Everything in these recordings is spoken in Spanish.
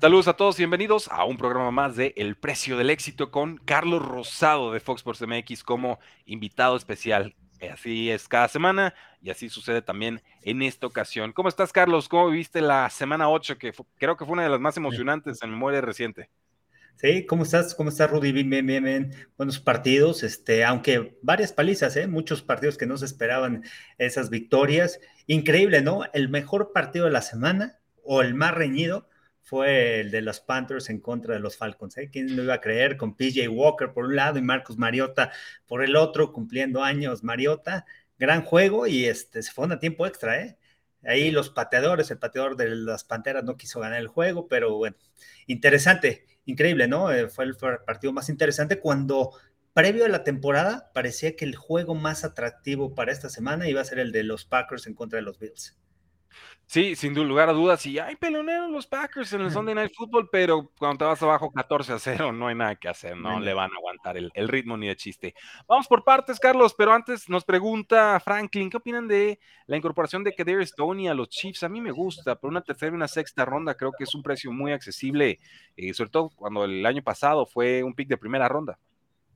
Saludos a todos y bienvenidos a un programa más de El Precio del Éxito con Carlos Rosado de Fox Sports MX como invitado especial. Así es cada semana y así sucede también en esta ocasión. ¿Cómo estás, Carlos? ¿Cómo viviste la semana 8, que creo que fue una de las más emocionantes en memoria reciente? Sí, ¿cómo estás? ¿Cómo estás, Rudy? Bien, bien, bien, bien. Buenos partidos, este, aunque varias palizas, ¿eh? Muchos partidos que no se esperaban esas victorias. Increíble, ¿no? El mejor partido de la semana o el más reñido fue el de los Panthers en contra de los Falcons. ¿eh? ¿Quién lo iba a creer? Con PJ Walker por un lado y Marcus Mariota por el otro, cumpliendo años Mariota. Gran juego y este, se fue a tiempo extra, ¿eh? Ahí los pateadores, el pateador de las Panteras no quiso ganar el juego, pero bueno, interesante, increíble, ¿no? Eh, fue el partido más interesante cuando previo a la temporada parecía que el juego más atractivo para esta semana iba a ser el de los Packers en contra de los Bills. Sí, sin lugar a dudas, y hay peleoneros los Packers en el Sunday Night Football, pero cuando te vas abajo 14 a 0, no hay nada que hacer, no le van a aguantar el, ritmo ni de chiste. Vamos por partes, Carlos, pero antes nos pregunta Franklin, ¿qué opinan de la incorporación de Kadarius Tony a los Chiefs? A mí me gusta, pero una tercera y una sexta ronda creo que es un precio muy accesible, eh, sobre todo cuando el año pasado fue un pick de primera ronda.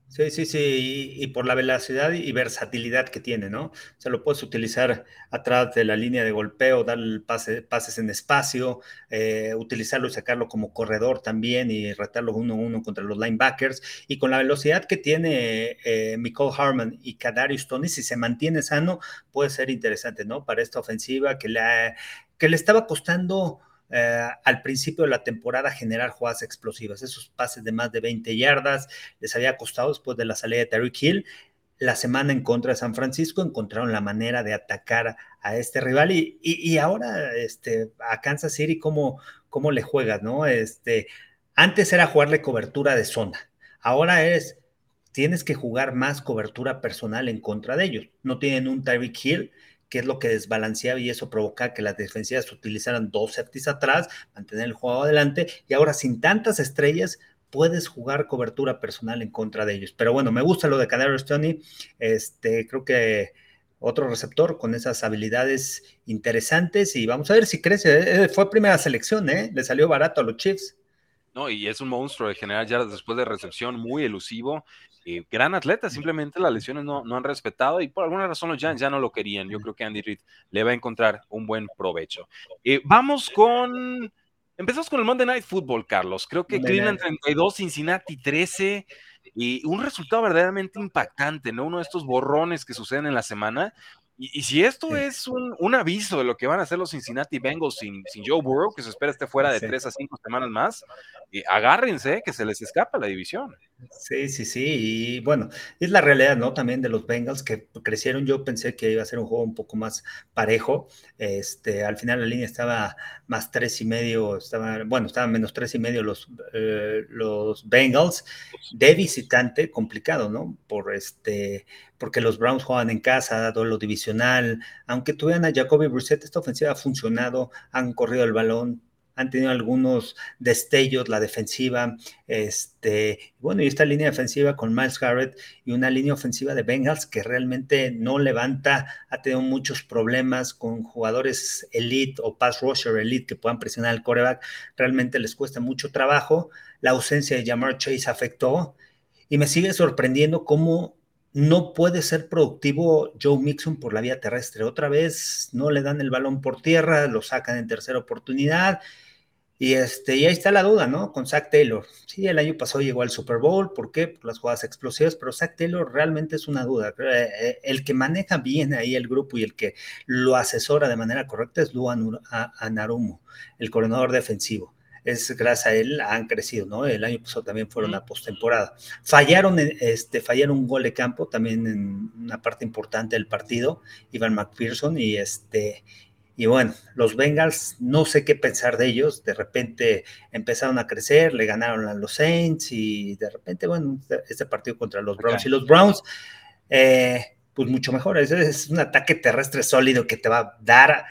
Sí, sí, sí, y, por la velocidad y versatilidad que tiene, ¿no? O sea, lo puedes utilizar atrás de la línea de golpeo, dar pase, pases en espacio, eh, utilizarlo y sacarlo como corredor también y retarlo uno a uno contra los linebackers. Y con la velocidad que tiene eh, Harman y Kadarius Tony, si se mantiene sano, puede ser interesante, ¿no? Para esta ofensiva que le, que le estaba costando eh, al principio de la temporada generar jugadas explosivas. Esos pases de más de 20 yardas les había costado después de la salida de Terry Hill. La semana en contra de San Francisco encontraron la manera de atacar a este rival y, ahora este, a Kansas City, ¿cómo, cómo le juegas? ¿no? Este, antes era jugarle cobertura de zona, ahora es tienes que jugar más cobertura personal en contra de ellos. No tienen un Tyreek Hill que es lo que desbalanceaba y eso provoca que las defensivas utilizaran dos septis atrás, mantener el juego adelante y ahora sin tantas estrellas puedes jugar cobertura personal en contra de ellos. Pero bueno, me gusta lo de Cadero Stoney, este, creo que otro receptor con esas habilidades interesantes y vamos a ver si crece. Eh, fue primera selección, ¿eh? Le salió barato a los Chiefs. No, y es un monstruo de general ya después de recepción, muy elusivo. Eh, gran atleta, simplemente las lesiones no, no, han respetado y por alguna razón los Giants ya no lo querían. Yo creo que Andy Reid le va a encontrar un buen provecho. Eh, vamos con. Empezamos con el Monday Night Football, Carlos. Creo que Cleveland 32, Cincinnati 13 y un resultado verdaderamente impactante, ¿no? Uno de estos borrones que suceden en la semana. Y, si esto es un, aviso de lo que van a hacer los Cincinnati Bengals sin, sin Joe Burrow, que se espera esté fuera de tres a cinco semanas más, eh, agárrense que se les escapa la división. Sí, sí, sí, y bueno, es la realidad, ¿no? También de los Bengals que crecieron, yo pensé que iba a ser un juego un poco más parejo, este, al final la línea estaba más tres y medio, estaba, bueno, estaban menos tres y medio los, eh, los Bengals, de visitante, complicado, ¿no? Por este, porque los Browns juegan en casa, lo divisional, aunque tuvieran a Jacoby Brissett, esta ofensiva ha funcionado, han corrido el balón, han tenido algunos destellos, la defensiva, este, bueno, y esta línea defensiva con Miles Garrett y una línea ofensiva de Bengals que realmente no levanta, ha tenido muchos problemas con jugadores elite o pass rusher elite que puedan presionar al coreback, realmente les cuesta mucho trabajo, la ausencia de Jamar Chase afectó y me sigue sorprendiendo cómo no puede ser productivo Joe Mixon por la vía terrestre. Otra vez no le dan el balón por tierra, lo sacan en tercera oportunidad y, este, y ahí está la duda, ¿no? Con Zach Taylor. Sí, el año pasado llegó al Super Bowl, ¿por qué? Por las jugadas explosivas, pero Zach Taylor realmente es una duda. Eh, eh, el que maneja bien ahí el grupo y el que lo asesora de manera correcta es Luan Anarumo, el coordinador defensivo. Es gracias a él han crecido, ¿no? El año pasado también fueron a postemporada. Fallaron, este, fallaron un gol de campo también en una parte importante del partido, Ivan McPherson, y este, y bueno, los Bengals, no sé qué pensar de ellos. De repente empezaron a crecer, le ganaron a los Saints y de repente, bueno, este partido contra los Browns. Y los Browns, eh, pues mucho mejor. Es, un ataque terrestre sólido que te va a dar.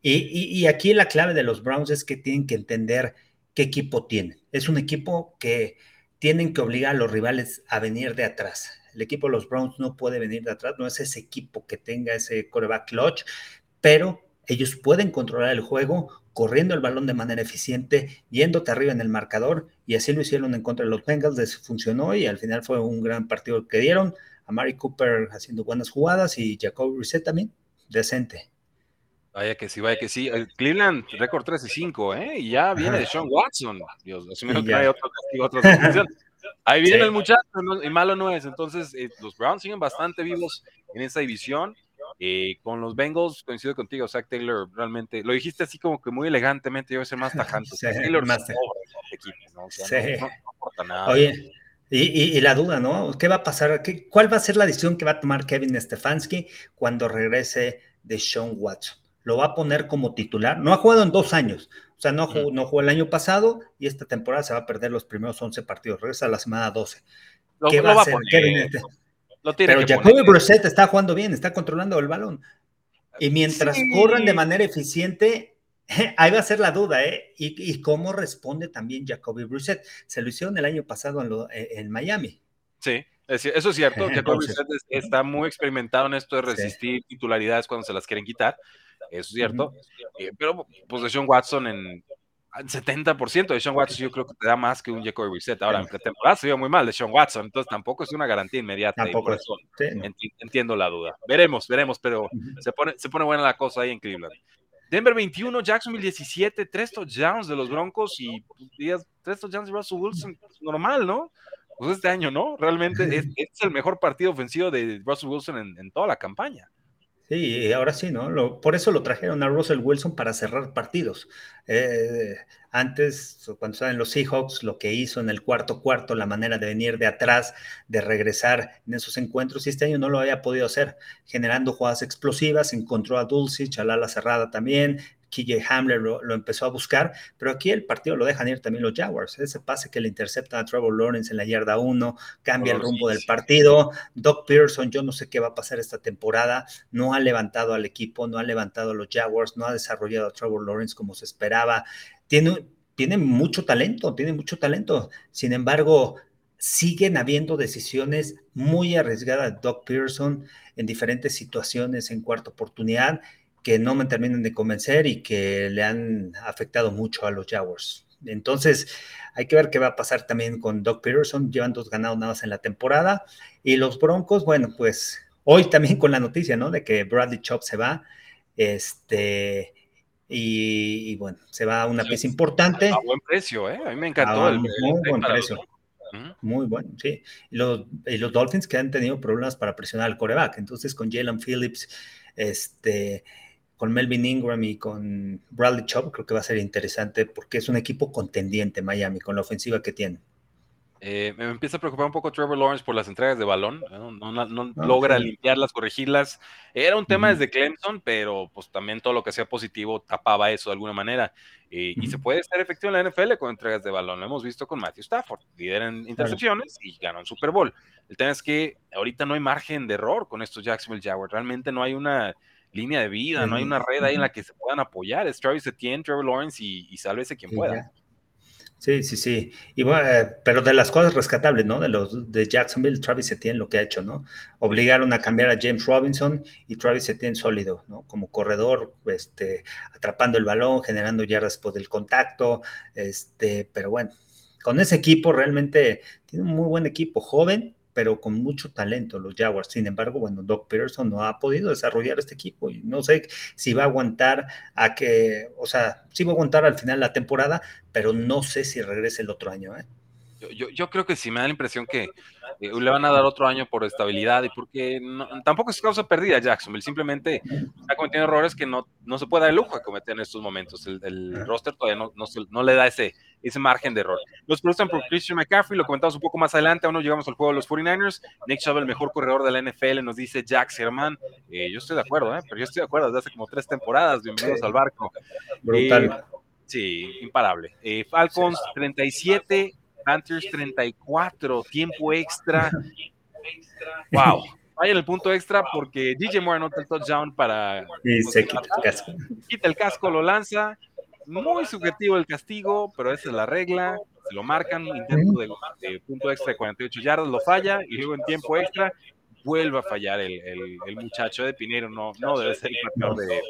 Y, aquí la clave de los Browns es que tienen que entender qué equipo tienen. Es un equipo que tienen que obligar a los rivales a venir de atrás. El equipo de los Browns no puede venir de atrás, no es ese equipo que tenga ese coreback clutch, pero ellos pueden controlar el juego, corriendo el balón de manera eficiente, yéndote arriba en el marcador, y así lo hicieron en contra de los Bengals, funcionó y al final fue un gran partido que dieron. A Mari Cooper haciendo buenas jugadas y Jacob Reset también, decente. Vaya que sí, vaya que sí. Cleveland, récord 3 y 5, ¿eh? Y ya viene de Sean Watson. Dios, asumiendo que hay otro castigo, otra Ahí viene el muchacho, y malo no es. Entonces, eh, los Browns siguen bastante vivos en esa división. Eh, con los Bengals, coincido contigo, Zach Taylor, realmente, lo dijiste así como que muy elegantemente, yo voy a ser más tajante. Taylor más equipo, ¿no? O sea, no, importa nada. Oye, y, y, la duda, ¿no? ¿Qué va a pasar? ¿Qué, ¿Cuál va a ser la decisión que va a tomar Kevin Stefanski cuando regrese de Sean Watson? ¿Lo va a poner como titular? No ha jugado en dos años. O sea, no jugó, no jugó el año pasado y esta temporada se va a perder los primeros 11 partidos. Regresa a la semana 12. ¿Qué va, a hacer Kevin? Pero Jacoby Brissett está jugando bien, está controlando el balón. Y mientras corran de manera eficiente, ahí va a ser la duda, ¿eh? Y, cómo responde también Jacoby Brissett. Se lo hicieron el año pasado en, eh, Miami. Sí, eso es cierto. Jacoby Brissett está muy experimentado en esto de resistir titularidades cuando se las quieren quitar. Eso es cierto. Eh, pero pues Sean Watson en 70% de Sean Watson yo creo que te da más que un Jacoby Reset. Ahora, en pretemporada se vio muy mal de Sean Watson, entonces tampoco es una garantía inmediata. Tampoco eso entiendo la duda. Veremos, veremos, pero se, pone, se pone buena la cosa ahí en Cleveland. Denver 21, Jacksonville 17, tres touchdowns de los Broncos y tres touchdowns de Russell Wilson, pues, normal, ¿no? Pues este año, ¿no? Realmente es, es el mejor partido ofensivo de Russell Wilson en, en toda la campaña. Sí, ahora sí, ¿no? por eso lo trajeron a Russell Wilson para cerrar partidos. Eh, antes, cuando estaban los Seahawks, lo que hizo en el cuarto cuarto, la manera de venir de atrás, de regresar en esos encuentros, y este año no lo había podido hacer, generando jugadas explosivas, encontró a Dulcich, a la cerrada también, KJ Hamler lo, empezó a buscar, pero aquí el partido lo dejan ir también los Jaguars. Ese pase que le intercepta a Trevor Lawrence en la yarda 1, cambia el rumbo del partido. Doc Pearson, yo no sé qué va a pasar esta temporada, no ha levantado al equipo, no ha levantado a los Jaguars, no ha desarrollado a Trevor Lawrence como se esperaba. Tiene, tiene mucho talento, tiene mucho talento. Sin embargo, siguen habiendo decisiones muy arriesgadas de Doc Pearson en diferentes situaciones en cuarta oportunidad que no me terminan de convencer y que le han afectado mucho a los Jaguars. Entonces, hay que ver qué va a pasar también con Doug Peterson. Llevan dos ganados nada más en la temporada. Y los Broncos, bueno, pues hoy también con la noticia, ¿no? De que Bradley Chop se va. Este. Y, bueno, se va a una pieza importante. A buen precio, ¿eh? A mí me encantó. el, muy buen precio. Muy bueno, sí. Y los, y los Dolphins que han tenido problemas para presionar al coreback. Entonces, con Jalen Phillips, este con Melvin Ingram y con Bradley Chubb, creo que va a ser interesante porque es un equipo contendiente Miami con la ofensiva que tiene. Eh, me empieza a preocupar un poco Trevor Lawrence por las entregas de balón, no, ah, logra limpiarlas, corregirlas. Era un tema desde Clemson, pero pues también todo lo que sea positivo tapaba eso de alguna manera. Eh, y se puede ser efectivo en la NFL con entregas de balón. Lo hemos visto con Matthew Stafford, líder en intercepciones y ganó un Super Bowl. El tema es que ahorita no hay margen de error con estos Jacksonville Jaguars. Realmente no hay una línea de vida, no hay una red ahí en la que se puedan apoyar. Es Travis Etienne, Trevor Lawrence y, y sálvese quien pueda. Sí, sí, sí. Y bueno, eh, pero de las cosas rescatables, ¿no? De los de Jacksonville, Travis Etienne lo que ha hecho, ¿no? Obligaron a cambiar a James Robinson y Travis Etienne sólido, ¿no? Como corredor, este, atrapando el balón, generando yardas por el contacto, este, pero bueno, con ese equipo realmente tiene un muy buen equipo, joven, pero con mucho talento los Jaguars. Sin embargo, bueno, Doc Peterson no ha podido desarrollar este equipo y no sé si va a aguantar a que, o sea, sí va a aguantar al final la temporada, pero no sé si regrese el otro año. ¿eh? Yo, creo que sí, me da la impresión que eh, le van a dar otro año por estabilidad y porque tampoco es causa perdida Jacksonville, simplemente está cometiendo errores que no, no se puede dar el lujo de cometer en estos momentos. El, roster todavía no, no, le da ese, ese margen de error. Los preguntan por Christian McCaffrey, lo comentamos un poco más adelante, aún no llegamos al juego de los 49ers. Nick Chubb, el mejor corredor de la NFL, nos dice Jack Sermán. Eh, yo estoy de acuerdo, ¿eh? pero yo estoy de acuerdo desde hace como tres temporadas. Bienvenidos al barco. Brutal. sí, imparable. Falcons 37, Panthers 34, tiempo extra. Wow. Vaya en el punto extra porque DJ Moore anota el touchdown para. Y se quita el casco. Quita el casco, lo lanza. Muy subjetivo el castigo, pero esa es la regla. Se lo marcan, intento de, punto extra de 48 yardas, lo falla y luego en tiempo extra vuelve a fallar el, muchacho de Pinero, no, no debe ser el patrón de,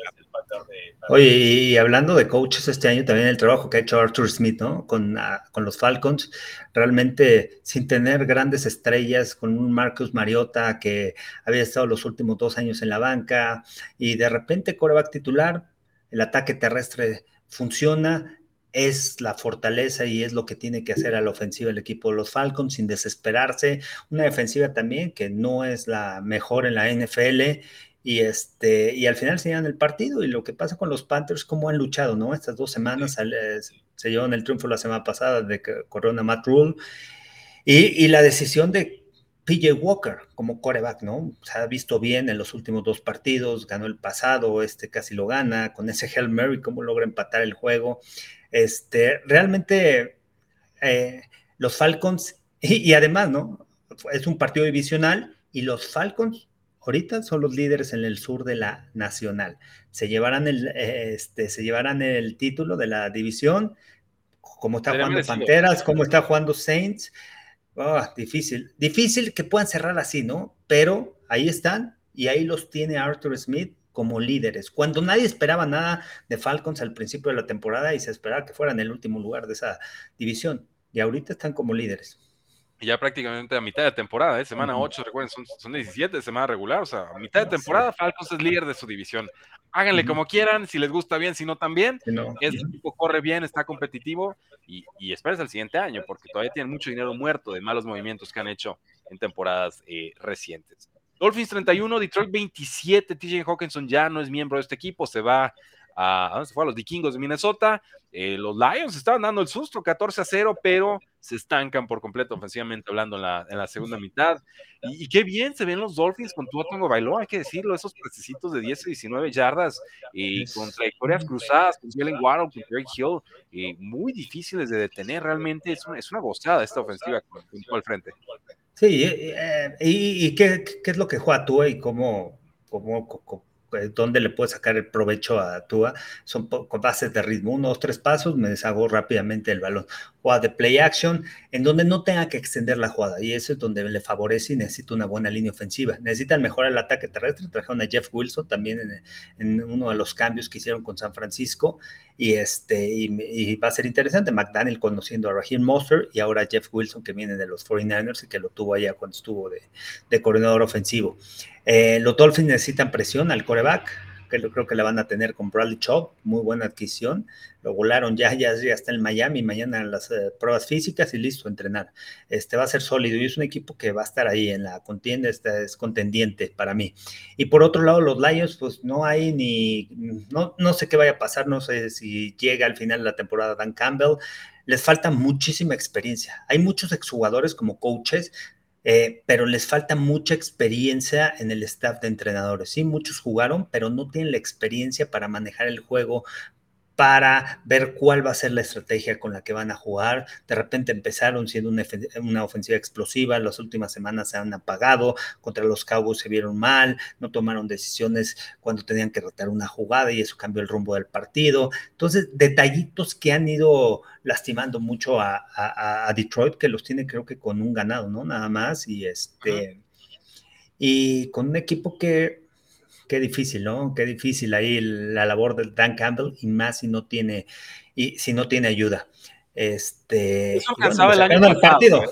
Oye, y hablando de coaches este año, también el trabajo que ha hecho Arthur Smith, ¿no? Con, ah, con los Falcons, realmente sin tener grandes estrellas, con un Marcus Mariota que había estado los últimos dos años en la banca, y de repente coreback titular, el ataque terrestre funciona, es la fortaleza y es lo que tiene que hacer a la ofensiva el equipo de los Falcons sin desesperarse. Una defensiva también que no es la mejor en la NFL y, este, y al final se llevan el partido y lo que pasa con los Panthers, cómo han luchado, ¿no? Estas dos semanas se llevaron el triunfo la semana pasada de que Corona Matt Rule y, y la decisión de PJ Walker como coreback, ¿no? Se ha visto bien en los últimos dos partidos, ganó el pasado, este casi lo gana, con ese Hail Mary, cómo logra empatar el juego. Este, realmente eh, los Falcons, y, además, ¿no? Es un partido divisional y los Falcons ahorita son los líderes en el sur de la nacional. Se llevarán el, este, se llevarán el título de la división, como está jugando Panteras, como está jugando Saints. Ah, difícil, difícil que puedan cerrar así, ¿no? Pero ahí están y ahí los tiene Arthur Smith como líderes, cuando nadie esperaba nada de Falcons al principio de la temporada y se esperaba que fueran el último lugar de esa división. Y ahorita están como líderes. Ya prácticamente a mitad de temporada, ¿eh? semana 8, recuerden, son, son 17 de semana regular, o sea, a mitad de temporada Falcons es líder de su división. Háganle como quieran, si les gusta bien, si no también. No. Este equipo corre bien, está competitivo y, y esperes el siguiente año, porque todavía tienen mucho dinero muerto de malos movimientos que han hecho en temporadas eh, recientes. Dolphins 31, Detroit 27. TJ Hawkinson ya no es miembro de este equipo, se va a, ¿a, se fue? a los vikingos de Minnesota. Eh, los Lions estaban dando el susto, 14 a 0, pero se estancan por completo ofensivamente hablando en la, segunda mitad. Y, qué bien se ven los Dolphins con Tua Tongo Bailó, hay que decirlo, esos precisitos de 10 y 19 yardas y con trayectorias cruzadas, con Jalen Waddle, con Greg Hill, y muy difíciles de detener. Realmente es una, es una gozada esta ofensiva con, con al frente. Sí, eh, y, qué, qué, es lo que juega Tua y cómo, cómo, eh, dónde le puede sacar el provecho a Tua. Son bases de ritmo, unos tres pasos, me deshago rápidamente el balón. Jugada de play action, en donde no tenga que extender la jugada, y eso es donde le favorece y necesita una buena línea ofensiva. Necesitan mejorar el ataque terrestre, trajeron a Jeff Wilson también en, uno de los cambios que hicieron con San Francisco, y, este, y, va a ser interesante. McDaniel conociendo a Raheem Monster y ahora Jeff Wilson que viene de los 49ers y que lo tuvo allá cuando estuvo de, de coordinador ofensivo. Eh, los Dolphins necesitan presión al coreback, que creo que la van a tener con Bradley Chop, muy buena adquisición. Lo volaron ya, ya, ya está en Miami, mañana las eh, pruebas físicas y listo entrenar. Este va a ser sólido y es un equipo que va a estar ahí en la contienda, este es contendiente para mí. Y por otro lado, los Lions, pues no hay ni, no, no sé qué vaya a pasar, no sé si llega al final de la temporada Dan Campbell. Les falta muchísima experiencia. Hay muchos exjugadores como coaches eh, pero les falta mucha experiencia en el staff de entrenadores. Sí, muchos jugaron, pero no tienen la experiencia para manejar el juego, para ver cuál va a ser la estrategia con la que van a jugar. De repente empezaron siendo una, ofensiva explosiva, las últimas semanas se han apagado, contra los Cowboys se vieron mal, no tomaron decisiones cuando tenían que rotar una jugada y eso cambió el rumbo del partido. Entonces, detallitos que han ido lastimando mucho a, Detroit, que los tiene creo que con un ganado, ¿no? Nada más, y este... Y con un equipo que qué difícil, ¿no? Qué difícil ahí la labor de Dan Campbell y más si no tiene, y si no tiene ayuda. Este, Eso alcanzaba el año pasado. Partido.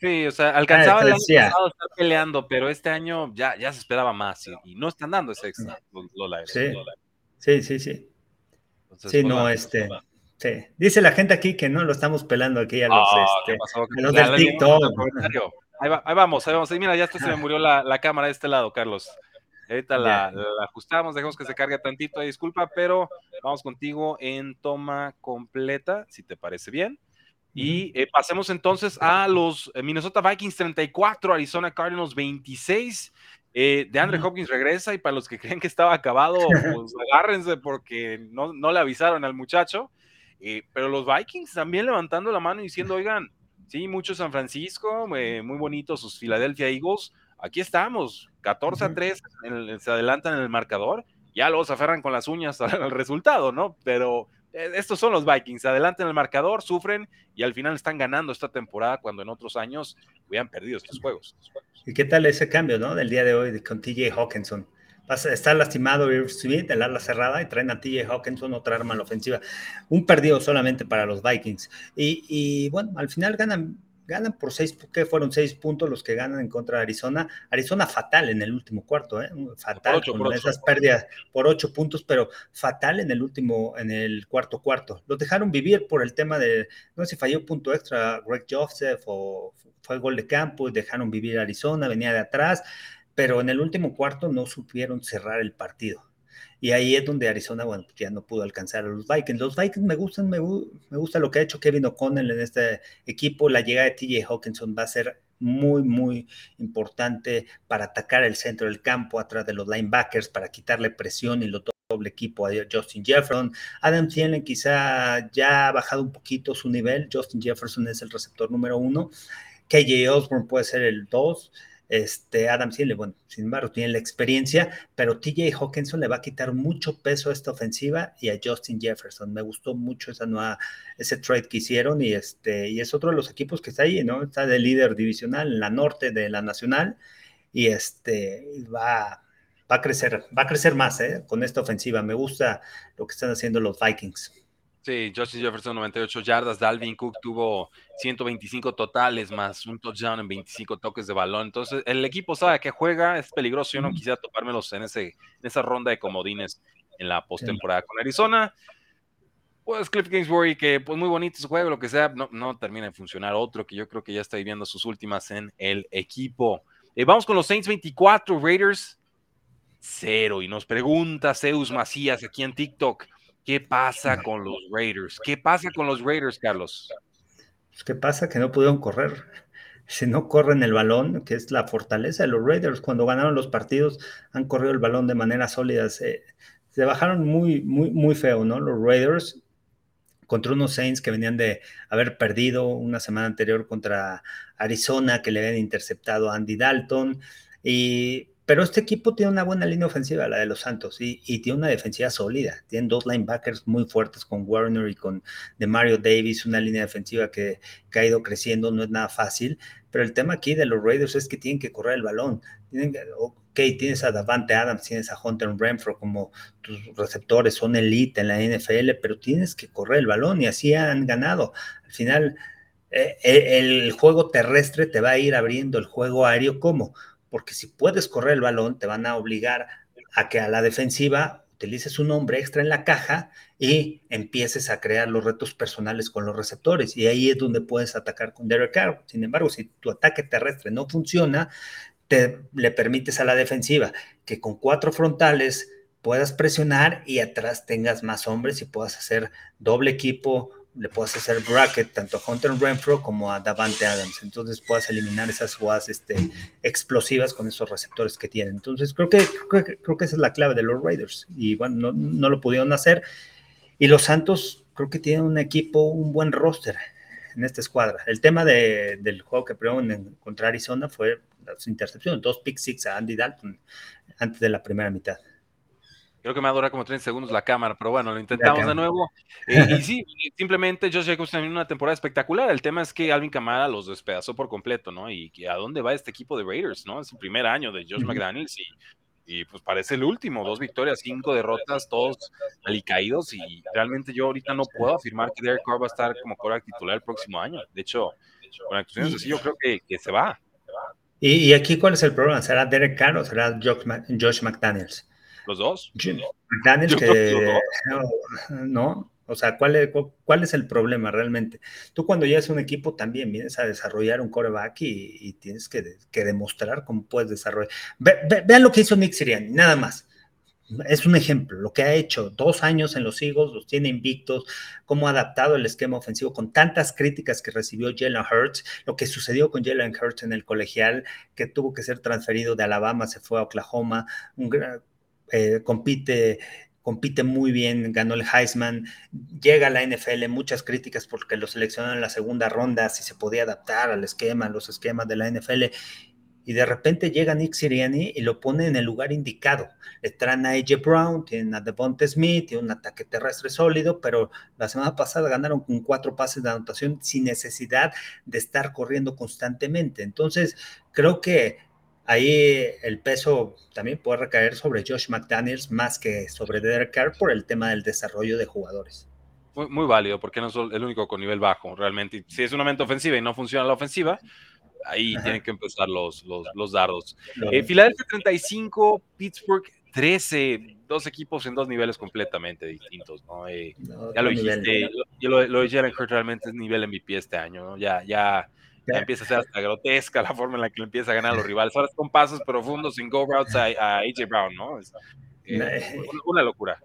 Sí, o sea, alcanzaba ah, el año pasado estar peleando, pero este año ya, ya se esperaba más y, no están dando ese extra los, sí. sí, sí, sí. sí, no, este. Sí. Dice la gente aquí que no lo estamos pelando aquí a los, oh, este, a los del TikTok. Ahí, va, ahí, vamos, ahí vamos. mira, ya se me murió la, la cámara de este lado, Carlos. Ahorita la, ajustamos, dejamos que se cargue tantito, disculpa, pero vamos contigo en toma completa, si te parece bien. Y eh, pasemos entonces a los eh, Minnesota Vikings 34, Arizona Cardinals 26. Eh, de Andre Hopkins regresa y para los que creen que estaba acabado, pues agárrense porque no, no le avisaron al muchacho. pero los Vikings también levantando la mano y diciendo, oigan, sí, mucho San Francisco, muy bonito sus Philadelphia Eagles, aquí estamos, 14 a 3, se adelantan en el marcador, ya luego se aferran con las uñas al resultado, ¿no? Pero eh, estos son los Vikings, adelante en el marcador, sufren y al final están ganando esta temporada cuando en otros años hubieran perdido estos juegos. ¿Y qué tal ese cambio, no? Del día de hoy con TJ Hawkinson. Está lastimado Irv Smith, el ala cerrada, y traen a TJ Hawkinson, otra arma en la ofensiva. Un perdido solamente para los Vikings. Y, y bueno, al final ganan ganan por seis, que fueron seis puntos los que ganan en contra de Arizona. Arizona fatal en el último cuarto, ¿eh? fatal con esas pérdidas por ocho puntos, pero fatal en el último, en el cuarto cuarto. Los dejaron vivir por el tema de, no sé si falló punto extra Greg Joseph o fue gol de campo y dejaron vivir Arizona, venía de atrás, pero en el último cuarto no supieron cerrar el partido. Y ahí es donde Arizona, bueno, pues, ya no pudo alcanzar a los Vikings. Los Vikings me gustan, me, me gusta lo que ha hecho Kevin O'Connell en este equipo. La llegada de TJ Hawkinson va a ser muy, muy importante para atacar el centro del campo atrás de los linebackers, para quitarle presión y lo doble equipo a Justin Jefferson. Adam Thielen quizá ya ha bajado un poquito su nivel. Justin Jefferson es el receptor número uno. KJ Osborne puede ser el dos. Este, Adam Thielen, bueno, sin embargo, tiene la experiencia, pero TJ Hawkinson le va a quitar mucho peso a esta ofensiva y a Justin Jefferson. Me gustó mucho esa nueva, ese trade que hicieron y, este, y es otro de los equipos que está ahí, ¿no? Está de líder divisional en la norte de la nacional y este, va, va a crecer, va a crecer más, ¿eh? Con esta ofensiva. Me gusta lo que están haciendo los Vikings. Sí, Justin Jefferson 98 yardas, Dalvin Cook tuvo 125 totales más un touchdown en 25 toques de balón. Entonces, el equipo sabe que juega, es peligroso. Yo no quisiera topármelos en, ese, en esa ronda de comodines en la postemporada con Arizona. Pues Cliff Kingsbury, que pues muy bonito su juego, lo que sea, no, no termina de funcionar. Otro que yo creo que ya está viviendo sus últimas en el equipo. Eh, vamos con los Saints 24, Raiders 0. Y nos pregunta Zeus Macías aquí en TikTok. ¿Qué pasa con los Raiders? ¿Qué pasa con los Raiders, Carlos? Pues, ¿Qué pasa? Que no pudieron correr. Si no corren el balón, que es la fortaleza de los Raiders, cuando ganaron los partidos, han corrido el balón de manera sólida. Se, bajaron muy, muy, muy feo, ¿no? Los Raiders contra unos Saints que venían de haber perdido una semana anterior contra Arizona, que le habían interceptado a Andy Dalton. Y pero este equipo tiene una buena línea ofensiva, la de los Santos, y, tiene una defensiva sólida. Tienen dos linebackers muy fuertes con Warner y con de Mario Davis, una línea defensiva que, ha ido creciendo, no es nada fácil. Pero el tema aquí de los Raiders es que tienen que correr el balón. Tienen, ok, tienes a Davante Adams, tienes a Hunter Renfro como tus receptores, son elite en la NFL, pero tienes que correr el balón y así han ganado. Al final, eh, eh, el juego terrestre te va a ir abriendo el juego aéreo. ¿Cómo? Porque si puedes correr el balón, te van a obligar a que a la defensiva utilices un hombre extra en la caja y empieces a crear los retos personales con los receptores. Y ahí es donde puedes atacar con Derek Carr. Sin embargo, si tu ataque terrestre no funciona, te le permites a la defensiva que con cuatro frontales puedas presionar y atrás tengas más hombres y puedas hacer doble equipo le puedes hacer bracket tanto a Hunter Renfro como a Davante Adams. Entonces puedes eliminar esas jugadas este, explosivas con esos receptores que tienen. Entonces creo que, creo que, esa es la clave de los Raiders. Y bueno, no, lo pudieron hacer. Y los Santos creo que tienen un equipo, un buen roster en esta escuadra. El tema del juego que perdieron contra Arizona fue las intercepciones, dos pick six a Andy Dalton antes de la primera mitad. Creo que me va a durar como 30 segundos la cámara, pero bueno, lo intentamos de nuevo. Eh, y sí, simplemente Josh Jacobs también una temporada espectacular. El tema es que Alvin Kamara los despedazó por completo, ¿no? Y a dónde va este equipo de Raiders, ¿no? Es el primer año de Josh McDaniels y, y, pues parece el último. Dos victorias, cinco derrotas, todos alicaídos. Y realmente yo ahorita no puedo afirmar que Derek Carr va a estar como coreback titular el próximo año. De hecho, con actuaciones así, yo creo que, que se va. ¿Y, aquí cuál es el problema? ¿Será Derek Carr o será Josh McDaniels? Los dos. Que, no, o sea, ¿cuál es, ¿cuál es el problema realmente? Tú cuando ya es un equipo también vienes a desarrollar un coreback y, tienes que, demostrar cómo puedes desarrollar. vean lo que hizo Nick Sirianni, nada más. Es un ejemplo, lo que ha hecho dos años en los Eagles, los tiene invictos, cómo ha adaptado el esquema ofensivo con tantas críticas que recibió Jalen Hurts, lo que sucedió con Jalen Hurts en el colegial, que tuvo que ser transferido de Alabama, se fue a Oklahoma, un gran, eh, compite, compite muy bien, ganó el Heisman, llega a la NFL, muchas críticas porque lo seleccionaron en la segunda ronda, si se podía adaptar al esquema, los esquemas de la NFL. y de repente llega Nick Siriani y lo pone en el lugar indicado. Le traen a AJ Brown, tienen a Devonta Smith, tiene un ataque terrestre sólido, pero la semana pasada ganaron con cuatro pases de anotación sin necesidad de estar corriendo constantemente. Entonces, creo que ahí el peso también puede recaer sobre Josh McDaniels más que sobre Derek Carr por el tema del desarrollo de jugadores. Muy, válido, porque no es el único con nivel bajo, realmente. Si es una mente ofensiva y no funciona la ofensiva, ahí tienen que empezar los, los, dardos. Eh, Filadelfia 35, Pittsburgh 13, dos equipos en dos niveles completamente distintos, ¿no? Eh, ya lo dijiste, lo, lo, de Jalen Hurts realmente es nivel MVP este año, ¿no? Ya, ya, ya empieza a ser hasta grotesca la forma en la que empieza a ganar a los rivales. Ahora con pasos profundos sin go routes a, AJ Brown, ¿no? Es, eh, una, locura.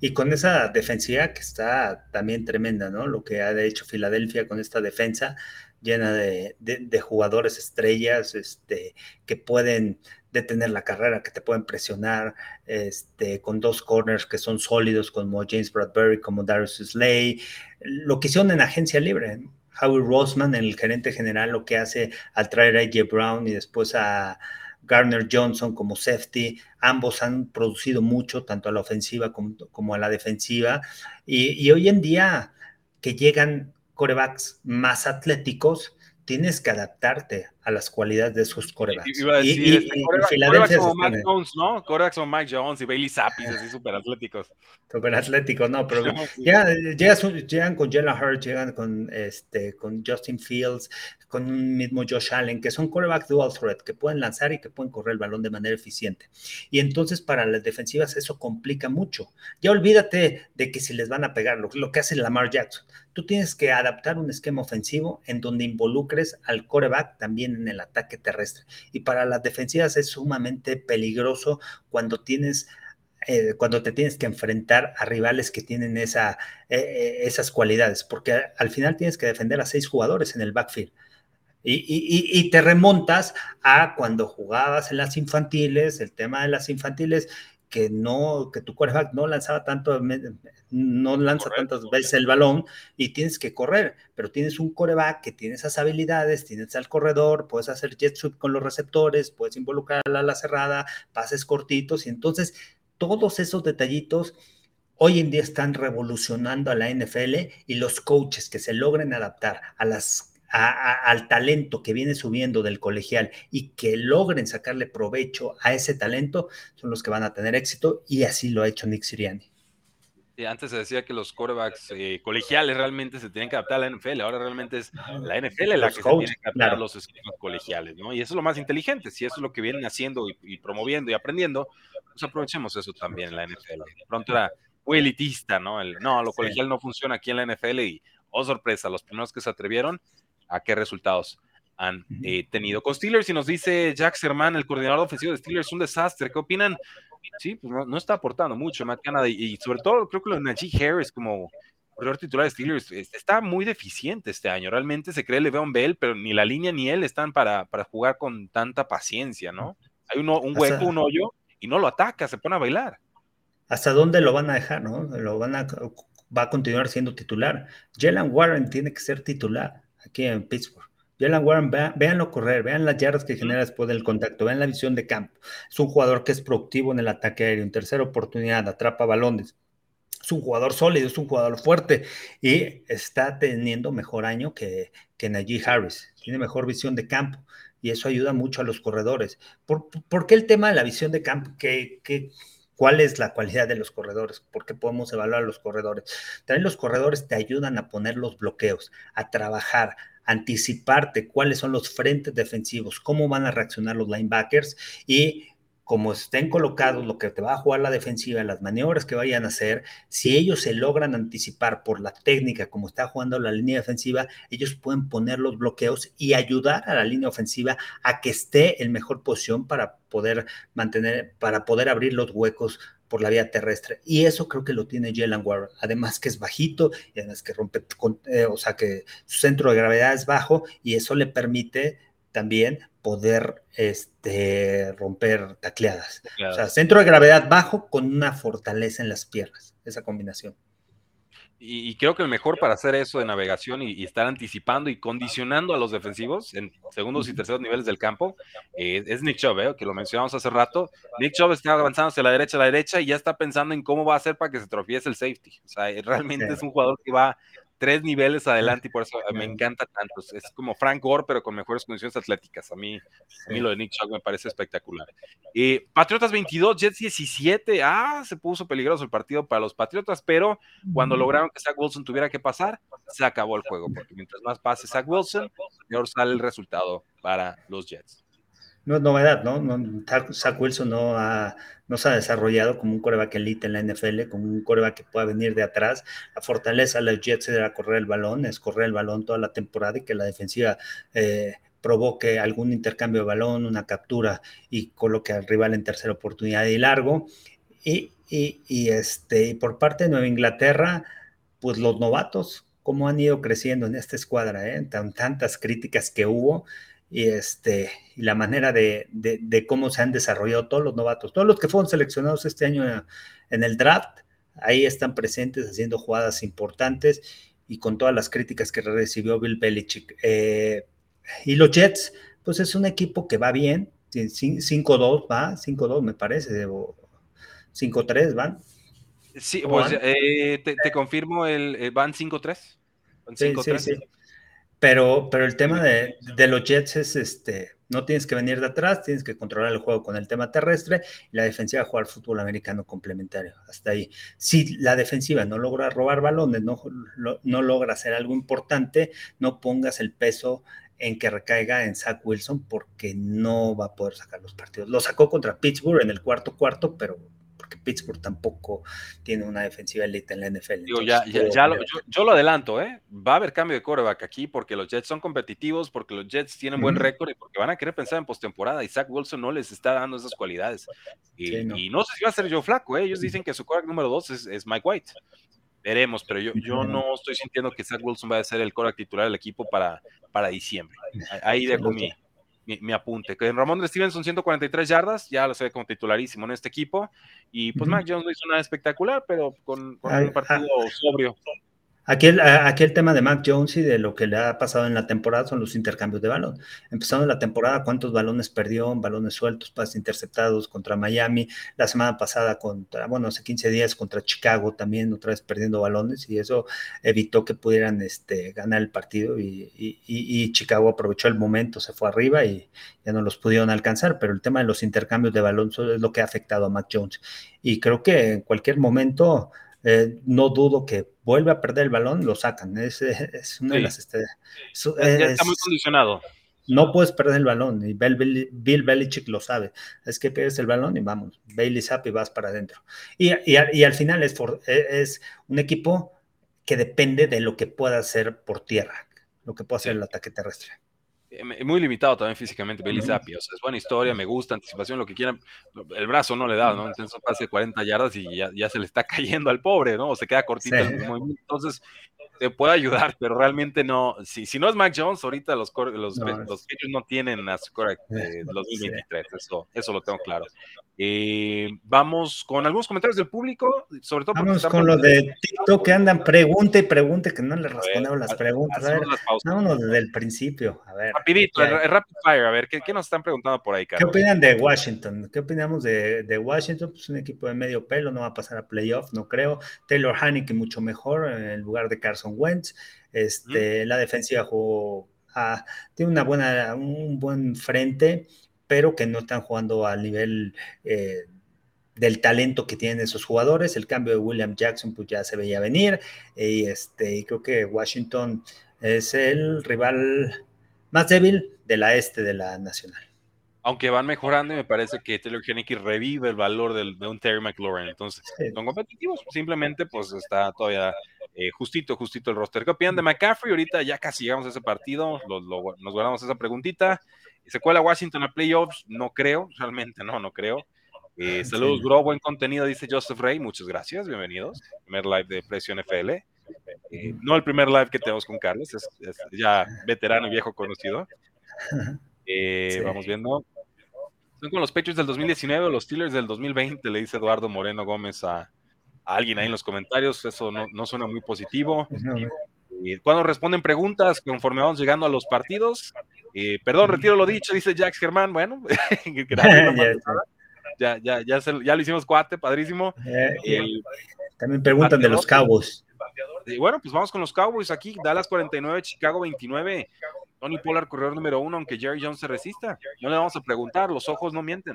Y con esa defensiva que está también tremenda, ¿no? Lo que ha hecho Filadelfia con esta defensa llena de, jugadores estrellas este, que pueden detener la carrera, que te pueden presionar, este, con dos corners que son sólidos, como James Bradbury, como Darius Slay. Lo que hicieron en agencia libre, Howie Roseman, el gerente general, lo que hace al traer a AJ Brown y después a Garner Johnson como safety, ambos han producido mucho, tanto a la ofensiva como, a la defensiva, y, hoy en día que llegan corebacks más atléticos, tienes que adaptarte a las cualidades de esos corebacks. Y, iba a decir, y, este, como Mac Jones, ¿no? Corebacks como Mike Jones y Bailey Zappi, así súper atléticos. Súper atléticos, no, pero ya, llegan con Jalen Hurts, llegan con, este, con Justin Fields, con un mismo Josh Allen, que son corebacks dual threat, que pueden lanzar y que pueden correr el balón de manera eficiente. Y entonces para las defensivas eso complica mucho. Ya olvídate de que si les van a pegar, lo, lo que hace Lamar Jackson. Tú tienes que adaptar un esquema ofensivo en donde involucres al coreback también en el ataque terrestre. Y para las defensivas es sumamente peligroso cuando tienes eh, cuando te tienes que enfrentar a rivales que tienen esa, eh, eh, esas cualidades, porque al final tienes que defender a seis jugadores en el backfield. Y, te remontas a cuando jugabas en las infantiles, el tema de las infantiles, que no, que tu quarterback no lanzaba tanto, no lanza tantas veces el balón y tienes que correr, pero tienes un coreback que tiene esas habilidades, tienes al corredor, puedes hacer jet sweep con los receptores, puedes involucrar a la cerrada, pases cortitos y entonces todos esos detallitos hoy en día están revolucionando a la NFL y los coaches que se logren adaptar a las al talento que viene subiendo del colegial y que logren sacarle provecho a ese talento son los que van a tener éxito y así lo ha hecho Nick Siriani. antes se decía que los corebacks eh, colegiales realmente se tienen que adaptar a la NFL, ahora realmente es la NFL la que se tiene que adaptar a los esquemas colegiales, ¿no? Y eso es lo más inteligente, si eso es lo que vienen haciendo y promoviendo y aprendiendo, pues aprovechemos eso también en la NFL. pronto era muy elitista, ¿no? El, no, lo colegial no funciona aquí en la NFL y, oh sorpresa, los primeros que se atrevieron, ¿a qué resultados han eh, tenido? Con Steelers, y nos dice Jack Sermán, el coordinador ofensivo de Steelers, un desastre. ¿Qué opinan? Sí, pues no, está aportando mucho Matt Canada y, sobre todo creo que lo de Najee Harris como corredor titular de Steelers está muy deficiente este año. Realmente se cree Le'Veon Bell, pero ni la línea ni él están para, para jugar con tanta paciencia, ¿no? Hay uno, un hueco, un hoyo y no lo ataca, se pone a bailar. ¿Hasta dónde lo van a dejar, no? Lo van a, va a continuar siendo titular. Jalen Warren tiene que ser titular aquí en Pittsburgh. Jalen Warren, véanlo correr, vean las yardas que genera después del contacto, vean la visión de campo. Es un jugador que es productivo en el ataque aéreo, en tercera oportunidad, atrapa balones. Es un jugador sólido, es un jugador fuerte y está teniendo mejor año que, que Najee Harris. Tiene mejor visión de campo y eso ayuda mucho a los corredores. ¿Por, qué el tema de la visión de campo? ¿Qué, cuál es la cualidad de los corredores? ¿Por qué podemos evaluar a los corredores? También los corredores te ayudan a poner los bloqueos, a trabajar, anticiparte cuáles son los frentes defensivos, cómo van a reaccionar los linebackers y como estén colocados, lo que te va a jugar la defensiva, las maniobras que vayan a hacer, si ellos se logran anticipar por la técnica como está jugando la línea defensiva, ellos pueden poner los bloqueos y ayudar a la línea ofensiva a que esté en mejor posición para poder mantener, para poder abrir los huecos por la vía terrestre. Y eso creo que lo tiene Jalen Warren. Además que es bajito y además que rompe, eh, o sea que su centro de gravedad es bajo y eso le permite también poder este, romper tacleadas. O sea, centro de gravedad bajo con una fortaleza en las piernas, esa combinación. Y, creo que el mejor para hacer eso de navegación y, estar anticipando y condicionando a los defensivos en segundos y terceros niveles del campo eh, es Nick Chubb, eh, que lo mencionamos hace rato. Nick Chubb está avanzando hacia la derecha, a la derecha y ya está pensando en cómo va a hacer para que se trofiese el safety. O sea, realmente es un jugador que va tres niveles adelante y por eso me encanta tanto. Es como Frank Gore, pero con mejores condiciones atléticas. A mí, a mí lo de Nick Chubb me parece espectacular. Eh, Patriotas 22, Jets 17. Ah, se puso peligroso el partido para los Patriotas, pero cuando lograron que Zach Wilson tuviera que pasar, se acabó el juego, porque mientras más pase Zach Wilson, peor sale el resultado para los Jets no es novedad, ¿no? no Wilson no, ha, no se ha desarrollado como un coreback elite en la NFL, como un coreback que pueda venir de atrás. La fortaleza de los Jets era correr el balón, es correr el balón toda la temporada y que la defensiva eh, provoque algún intercambio de balón, una captura y coloque al rival en tercera oportunidad y largo. Y, y, este, por parte de Nueva Inglaterra, pues los novatos, cómo han ido creciendo en esta escuadra, ¿eh? Tan, tantas críticas que hubo y, este, y la manera de, cómo se han desarrollado todos los novatos, todos los que fueron seleccionados este año en el draft, ahí están presentes haciendo jugadas importantes y con todas las críticas que recibió Bill Belichick. Eh, y los Jets, pues es un equipo que va bien, 5-2 va, 5-2 me parece, 5-3 van. Sí, pues eh, te, confirmo, el, eh, van 5-3. Sí, sí, sí. Pero, pero el tema de, los Jets es este, no tienes que venir de atrás, tienes que controlar el juego con el tema terrestre y la defensiva jugar fútbol americano complementario. Hasta ahí. Si la defensiva no logra robar balones, no, no logra hacer algo importante, no pongas el peso en que recaiga en Zach Wilson porque no va a poder sacar los partidos. Lo sacó contra Pittsburgh en el cuarto cuarto, pero porque Pittsburgh tampoco tiene una defensiva elite en la NFL. yo, lo adelanto, ¿eh? Va a haber cambio de coreback aquí porque los Jets son competitivos, porque los Jets tienen buen récord y porque van a querer pensar en postemporada y Zach Wilson no les está dando esas cualidades. Y, no. sé si va a ser yo flaco, ¿eh? Ellos dicen que su coreback número dos es, Mike White. Veremos, pero yo, yo no estoy sintiendo que Zach Wilson va a ser el coreback titular del equipo para, para diciembre. Ahí dejo mi, mi, apunte. Que Ramón de Stevenson 143 yardas, ya lo sé como titularísimo en este equipo. Y pues Mac Jones no hizo nada espectacular, pero con, un partido sobrio. Aquí el, aquí el, tema de Mac Jones y de lo que le ha pasado en la temporada son los intercambios de balón. Empezando la temporada, cuántos balones perdió, balones sueltos, pases interceptados contra Miami, la semana pasada contra, bueno, hace 15 días contra Chicago también, otra vez perdiendo balones y eso evitó que pudieran este, ganar el partido y, y, Chicago aprovechó el momento, se fue arriba y ya no los pudieron alcanzar, pero el tema de los intercambios de balón es lo que ha afectado a Mac Jones. Y creo que en cualquier momento eh, no dudo que vuelve a perder el balón, lo sacan. Es, es una de las. Este, está muy condicionado. No puedes perder el balón, y Bill, Bill, Belichick lo sabe. Es que pierdes el balón y vamos, Bailey Zapp y vas para adentro. Y, y, al final es, e, es un equipo que depende de lo que pueda hacer por tierra, lo que pueda hacer el ataque terrestre. Eh, muy limitado también físicamente Billy Zappi, o sea, es buena historia, me gusta, anticipación, lo que quieran, el brazo no le da, ¿no? Entonces pase 40 yardas y ya, se le está cayendo al pobre, ¿no? O se queda cortito el movimiento, entonces te puede ayudar, pero realmente no. Si, si no es Mac Jones, ahorita los, los, los, no tienen a su correct eh, 2023. Eso, eso lo tengo claro. Eh, vamos con algunos comentarios del público, sobre todo. Vamos con los de TikTok que andan pregunte y pregunte que no les respondemos las preguntas. A ver, vámonos desde el principio. A ver. Rapidito, rapid fire, a ver, ¿qué, ¿qué, nos están preguntando por ahí, Carlos? ¿Qué opinan de Washington? ¿Qué opinamos de, de Washington? Pues un equipo de medio pelo, no va a pasar a playoff, no creo. Taylor Haneke mucho mejor en lugar de Carson Wentz. Este, La defensiva jugó, tiene una buena, un buen frente, pero que no están jugando al nivel eh, del talento que tienen esos jugadores. El cambio de William Jackson pues ya se veía venir y este, creo que Washington es el rival más débil de la este de la nacional aunque van mejorando y me parece que Taylor revive el valor de un Terry McLaurin. Entonces, son competitivos, simplemente pues está todavía eh, justito, justito el roster. ¿Qué opinan de McCaffrey? Ahorita ya casi llegamos a ese partido, nos guardamos esa preguntita. ¿Se cuela Washington a playoffs? No creo, realmente no, no creo. Eh, saludos, bro, buen contenido, dice Joseph Rey. Muchas gracias, bienvenidos. Primer live de Precio NFL. Eh, no el primer live que tenemos con Carlos, es, ya veterano y viejo conocido. Vamos viendo. Son con los Patriots del 2019 o los Steelers del 2020, le dice Eduardo Moreno Gómez a, a alguien ahí en los comentarios, eso no, suena muy positivo. cuando responden preguntas conforme vamos llegando a los partidos, perdón, retiro lo dicho, dice Jax Germán, bueno, ya, ya, ya, ya, lo hicimos cuate, padrísimo. también preguntan de los Cowboys. Y bueno, pues vamos con los Cowboys aquí, Dallas 49, Chicago 29. Tony Pollard, corredor número uno, aunque Jerry Jones se resista. No le vamos a preguntar, los ojos no mienten.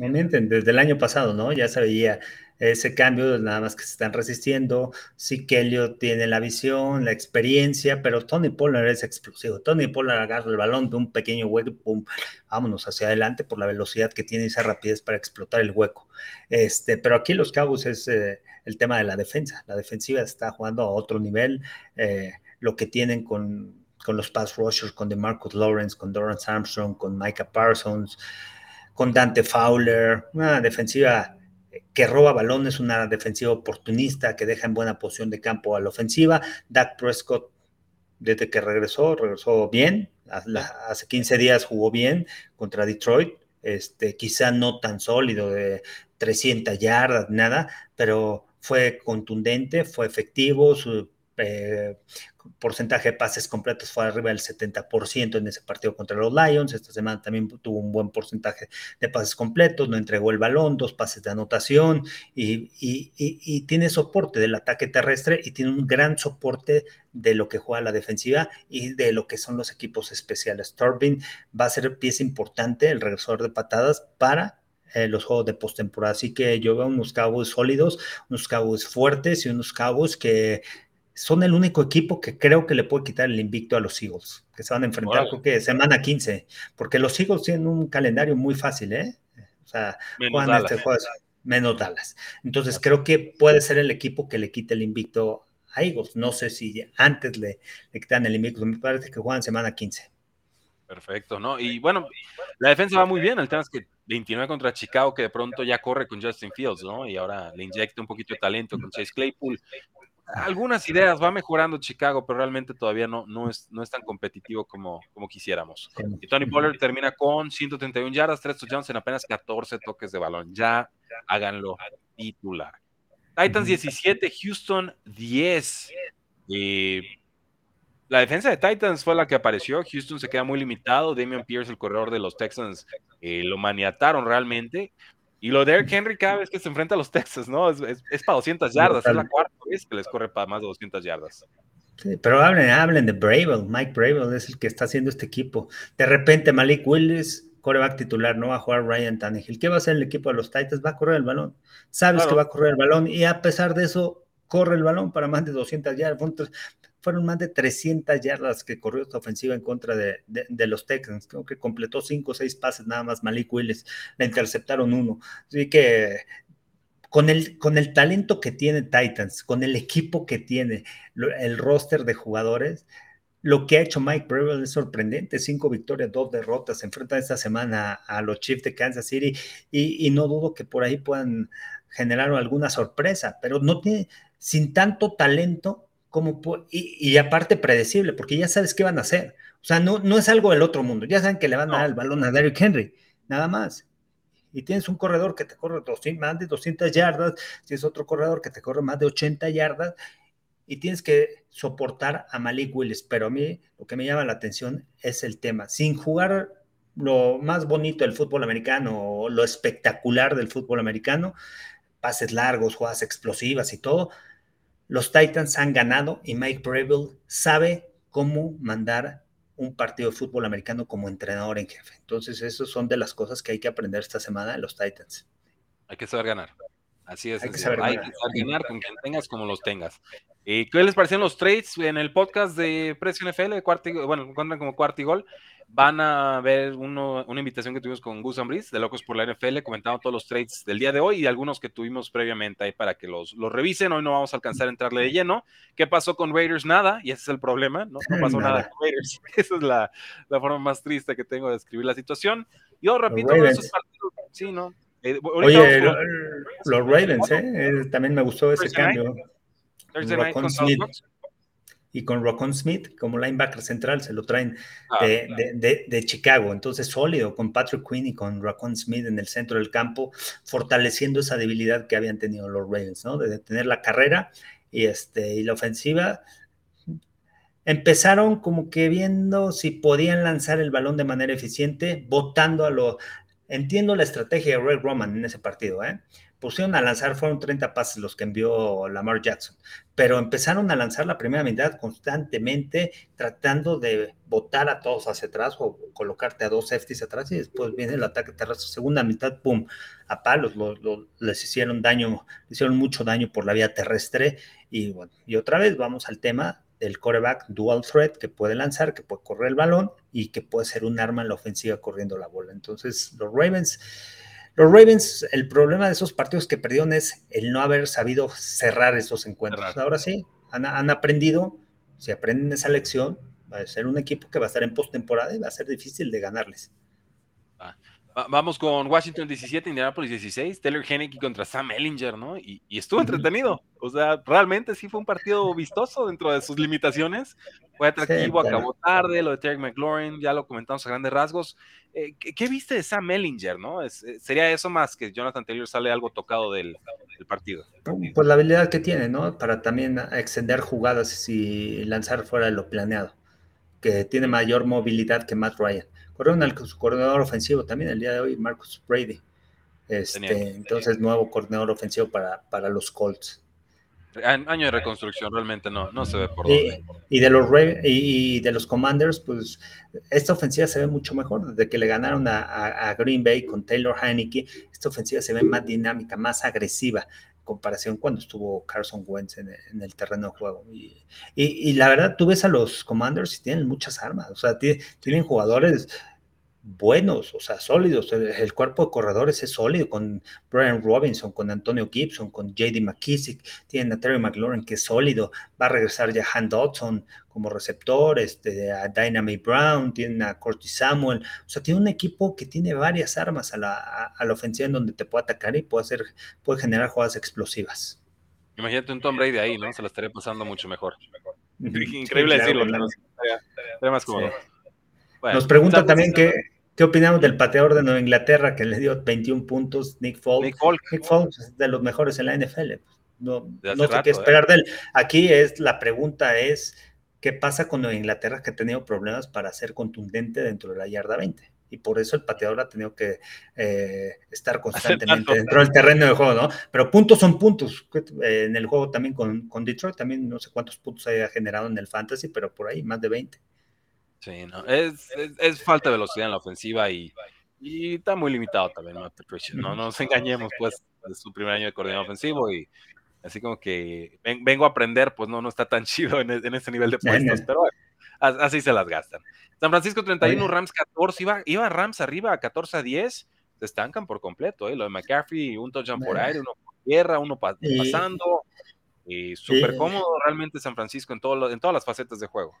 Desde el año pasado, ¿no? Ya se veía ese cambio, nada más que se están resistiendo. Sí, Kelly tiene la visión, la experiencia, pero Tony Pollard es explosivo. Tony Pollard agarra el balón de un pequeño hueco, pum, vámonos hacia adelante por la velocidad que tiene y esa rapidez para explotar el hueco. Este, pero aquí los Cabos es eh, el tema de la defensa. La defensiva está jugando a otro nivel. Eh, lo que tienen con, con los pass rushers, con DeMarcus Lawrence, con Dorrance Armstrong, con Micah Parsons, con Dante Fowler, una defensiva que roba balones, una defensiva oportunista que deja en buena posición de campo a la ofensiva. Dak Prescott, desde que regresó, regresó bien. Hace 15 días jugó bien contra Detroit. Este, quizá no tan sólido de 300 yardas, nada, pero fue contundente, fue efectivo, su eh, porcentaje de pases completos fue arriba del 70% en ese partido contra los Lions. Esta semana también tuvo un buen porcentaje de pases completos, no entregó el balón, dos pases de anotación y, y, tiene soporte del ataque terrestre y tiene un gran soporte de lo que juega la defensiva y de lo que son los equipos especiales. Turbin va a ser pieza importante, el regresor de patadas para eh, los juegos de postemporada. Así que yo veo unos cabos sólidos, unos cabos fuertes y unos cabos que son el único equipo que creo que le puede quitar el invicto a los Eagles, que se van a enfrentar, creo que semana 15, porque los Eagles tienen un calendario muy fácil, ¿eh? O sea, menos Dallas. Este juego, menos Dallas. Entonces, creo que puede ser el equipo que le quite el invicto a Eagles. No sé si antes le, le quitan el invicto, me parece que juegan semana 15. Perfecto, ¿no? Y bueno, la defensa va muy bien, el tema es que 29 contra Chicago, que de pronto ya corre con Justin Fields, ¿no? Y ahora le inyecta un poquito de talento con Chase Claypool algunas ideas, va mejorando Chicago, pero realmente todavía no, no, es, no es tan competitivo como, como quisiéramos. Y Tony Pollard termina con 131 yardas, 3 touchdowns en apenas 14 toques de balón. Ya háganlo titular. Titans 17, Houston 10. la defensa de Titans fue la que apareció. Houston se queda muy limitado. Damian Pierce, el corredor de los Texans, eh, lo maniataron realmente. Y lo de Eric Henry cada vez que se enfrenta a los Texas, ¿no? Es, para 200 yardas, es la cuarta vez que les corre para más de 200 yardas. Sí, pero hablen, hablen de Bravel, Mike Bravel es el que está haciendo este equipo. De repente Malik Willis, coreback titular, no va a jugar Ryan Tannehill. ¿Qué va a hacer el equipo de los Titans? Va a correr el balón. Sabes que va a correr el balón y a pesar de eso, corre el balón para más de 200 yardas fueron más de 300 yardas que corrió esta ofensiva en contra de, los Texans. Creo que completó 5 o 6 pases nada más Malik Willis, le interceptaron uno. Así que con el, con el talento que tiene Titans, con el equipo que tiene, el roster de jugadores, lo que ha hecho Mike Breville es sorprendente. Cinco victorias, dos derrotas. Se enfrentan esta semana a los Chiefs de Kansas City y, y no dudo que por ahí puedan generar alguna sorpresa, pero no tiene, sin tanto talento, como, y, aparte predecible, porque ya sabes qué van a hacer. O sea, no, no es algo del otro mundo. Ya saben que le van a dar el balón a Derrick Henry, nada más. Y tienes un corredor que te corre más de 200 yardas, tienes otro corredor que te corre más de 80 yardas, y tienes que soportar a Malik Willis. Pero a mí lo que me llama la atención es el tema. Sin jugar lo más bonito del fútbol americano lo espectacular del fútbol americano, pases largos, jugadas explosivas y todo, los Titans han ganado y Mike Breville sabe cómo mandar un partido de fútbol americano como entrenador en jefe. Entonces, esas son de las cosas que hay que aprender esta semana de los Titans. Hay que saber ganar. Así es. Hay que saber, ganar. con quien tengas como los tengas. ¿Y ¿Qué les parecieron los trades en el podcast de Precio NFL? bueno, cuentan como cuarto y gol van a ver una invitación que tuvimos con Gus Ambris de Locos por la NFL, comentando todos los trades del día de hoy y algunos que tuvimos previamente ahí para que los, los revisen. Hoy no vamos a alcanzar a entrarle de lleno. ¿Qué pasó con Raiders? Nada, y ese es el problema, no, pasó nada. con Raiders. Esa es la, la, forma más triste que tengo de describir la situación. Yo repito, esos partidos, sí, ¿no? Eh, Oye, los Ravens, ¿eh? ¿eh? También me gustó ese cambio. Y con Rocon Smith como linebacker central, se lo traen ah, de, Chicago. Entonces, sólido con Patrick Quinn y con Rocon Smith en el centro del campo, fortaleciendo esa debilidad que habían tenido los Ravens, ¿no? De detener la carrera y, este, y la ofensiva. Empezaron como que viendo si podían lanzar el balón de manera eficiente, votando a lo. Entiendo la estrategia de Ray Roman en ese partido, ¿eh? Pusieron a lanzar, fueron 30 pases los que envió Lamar Jackson, pero empezaron a lanzar la primera mitad constantemente, tratando de botar a todos hacia atrás o colocarte a dos safeties atrás y después viene el ataque terrestre. Segunda mitad, pum, a palos, les hicieron daño, hicieron mucho daño por la vía terrestre y bueno, y otra vez vamos al tema del coreback dual threat que puede lanzar, que puede correr el balón y que puede ser un arma en la ofensiva corriendo la bola. Entonces, los Ravens los Ravens, el problema de esos partidos que perdieron es el no haber sabido cerrar esos encuentros. Ahora sí, han, aprendido, si aprenden esa lección, va a ser un equipo que va a estar en postemporada y va a ser difícil de ganarles. Ah, vamos con Washington 17, Indianapolis 16, Taylor Henneke contra Sam Ellinger, ¿no? Y, estuvo entretenido. O sea, realmente sí fue un partido vistoso dentro de sus limitaciones. Fue atractivo, acabó tarde, lo de Terry McLaurin, ya lo comentamos a grandes rasgos. Eh, ¿qué, viste de Sam Ellinger, no? Eh, ¿Sería eso más que Jonathan Taylor sale algo tocado del, partido? Pues la habilidad que tiene, ¿no? Para también extender jugadas y lanzar fuera de lo planeado. Que tiene mayor movilidad que Matt Ryan. Corrieron al su coordinador ofensivo también el día de hoy, Marcus Brady. Este, entonces, nuevo coordinador ofensivo para, para los Colts. Año de reconstrucción, realmente no, no se ve por dónde. Y de los y de los Commanders, pues esta ofensiva se ve mucho mejor. Desde que le ganaron a, Green Bay con Taylor Heineke, esta ofensiva se ve más dinámica, más agresiva en comparación cuando estuvo Carson Wentz en, el terreno de juego. Y, la verdad, tú ves a los Commanders y tienen muchas armas, o sea, tienen jugadores buenos, o sea, sólidos. El, cuerpo de corredores es sólido con Brian Robinson, con Antonio Gibson, con JD McKissick, tienen a Terry McLaurin que es sólido, va a regresar ya Han Dodson como receptor, este, a Dynamite Brown, tienen a Curtis Samuel, o sea, tiene un equipo que tiene varias armas a la, a, la ofensiva en donde te puede atacar y puede, hacer, puede generar jugadas explosivas. Imagínate un Tom Brady ahí, ¿no? Se la estaría pasando mucho mejor. Increíble decirlo, pero más cómodo. Nos pregunta también qué, qué opinamos del pateador de Nueva Inglaterra que le dio 21 puntos, Nick Foles. Nick Foles, es de los mejores en la NFL. No, no sé qué ¿eh? esperar de él. Aquí es la pregunta es, ¿qué pasa con Nueva Inglaterra que ha tenido problemas para ser contundente dentro de la yarda 20? y por eso el pateador ha tenido que eh, estar constantemente dentro del terreno de juego, ¿no? Pero puntos son puntos. Eh, en el juego también con, con, Detroit, también no sé cuántos puntos haya generado en el fantasy, pero por ahí más de 20. Sí, no, es, es, falta de velocidad en la ofensiva y, y está muy limitado también Matt Patricia. No nos engañemos, pues, es su primer año de coordinador ofensivo y así como que vengo a aprender, pues no, no está tan chido en, en este nivel de puestos, pero así se las gastan. San Francisco 31, Rams 14, iba, iba Rams arriba a 14 a 10, se estancan por completo, ¿eh? lo de McCaffrey, un touchdown por aire, uno por tierra, uno pasando, y súper cómodo realmente San Francisco en, todo en todas las facetas de juego.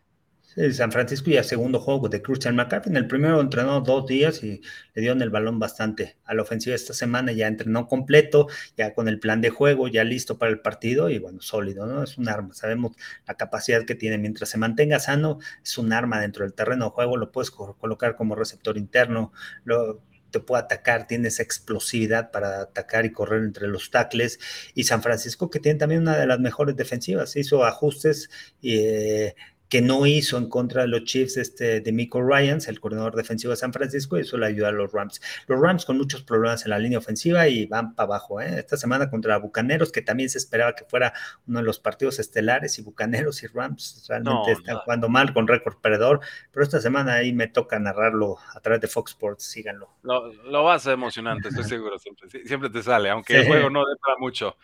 San Francisco ya segundo juego de Christian McCaffrey. En el primero entrenó dos días y le dieron el balón bastante a la ofensiva esta semana. Ya entrenó completo, ya con el plan de juego, ya listo para el partido y bueno, sólido, ¿no? Es un arma. Sabemos la capacidad que tiene. Mientras se mantenga sano, es un arma dentro del terreno de juego. Lo puedes colocar como receptor interno, lo, te puede atacar, tiene esa explosividad para atacar y correr entre los tackles. Y San Francisco, que tiene también una de las mejores defensivas, hizo ajustes eh, que no hizo en contra de los Chiefs este, de Miko Ryans, el coordinador defensivo de San Francisco, y eso le ayuda a los Rams. Los Rams con muchos problemas en la línea ofensiva y van para abajo. ¿eh? Esta semana contra Bucaneros, que también se esperaba que fuera uno de los partidos estelares, y Bucaneros y Rams realmente están jugando mal con récord perdedor, pero esta semana ahí me toca narrarlo a través de Fox Sports, síganlo. Lo, lo vas a emocionante, estoy seguro, siempre, te sale, aunque el juego no dé para mucho.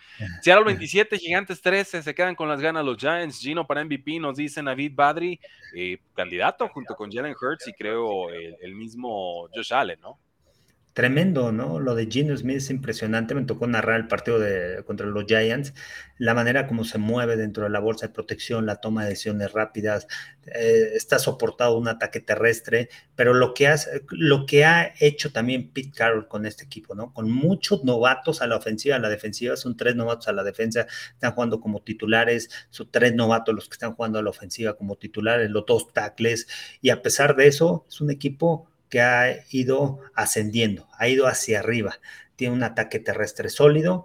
Seattle 27, Gigantes 13, se quedan con las ganas los Giants, Gino para MVP, nos dicen David Badri, eh, candidato junto con Jalen Hurts y creo el, mismo Josh Allen, ¿no? Tremendo, ¿no? Lo de Gino Smith es impresionante. Me tocó narrar el partido de, contra los Giants, la manera como se mueve dentro de la bolsa de protección, la toma de decisiones rápidas, eh, está soportado un ataque terrestre, pero lo que, lo que ha hecho también Pete Carroll con este equipo, ¿no? Con muchos novatos a la ofensiva, a la defensiva, son tres novatos a la defensa, están jugando como titulares, son tres novatos los que están jugando a la ofensiva como titulares, los dos tackles, y a pesar de eso, es un equipo que ha ido ascendiendo, ha ido hacia arriba. Tiene un ataque terrestre sólido.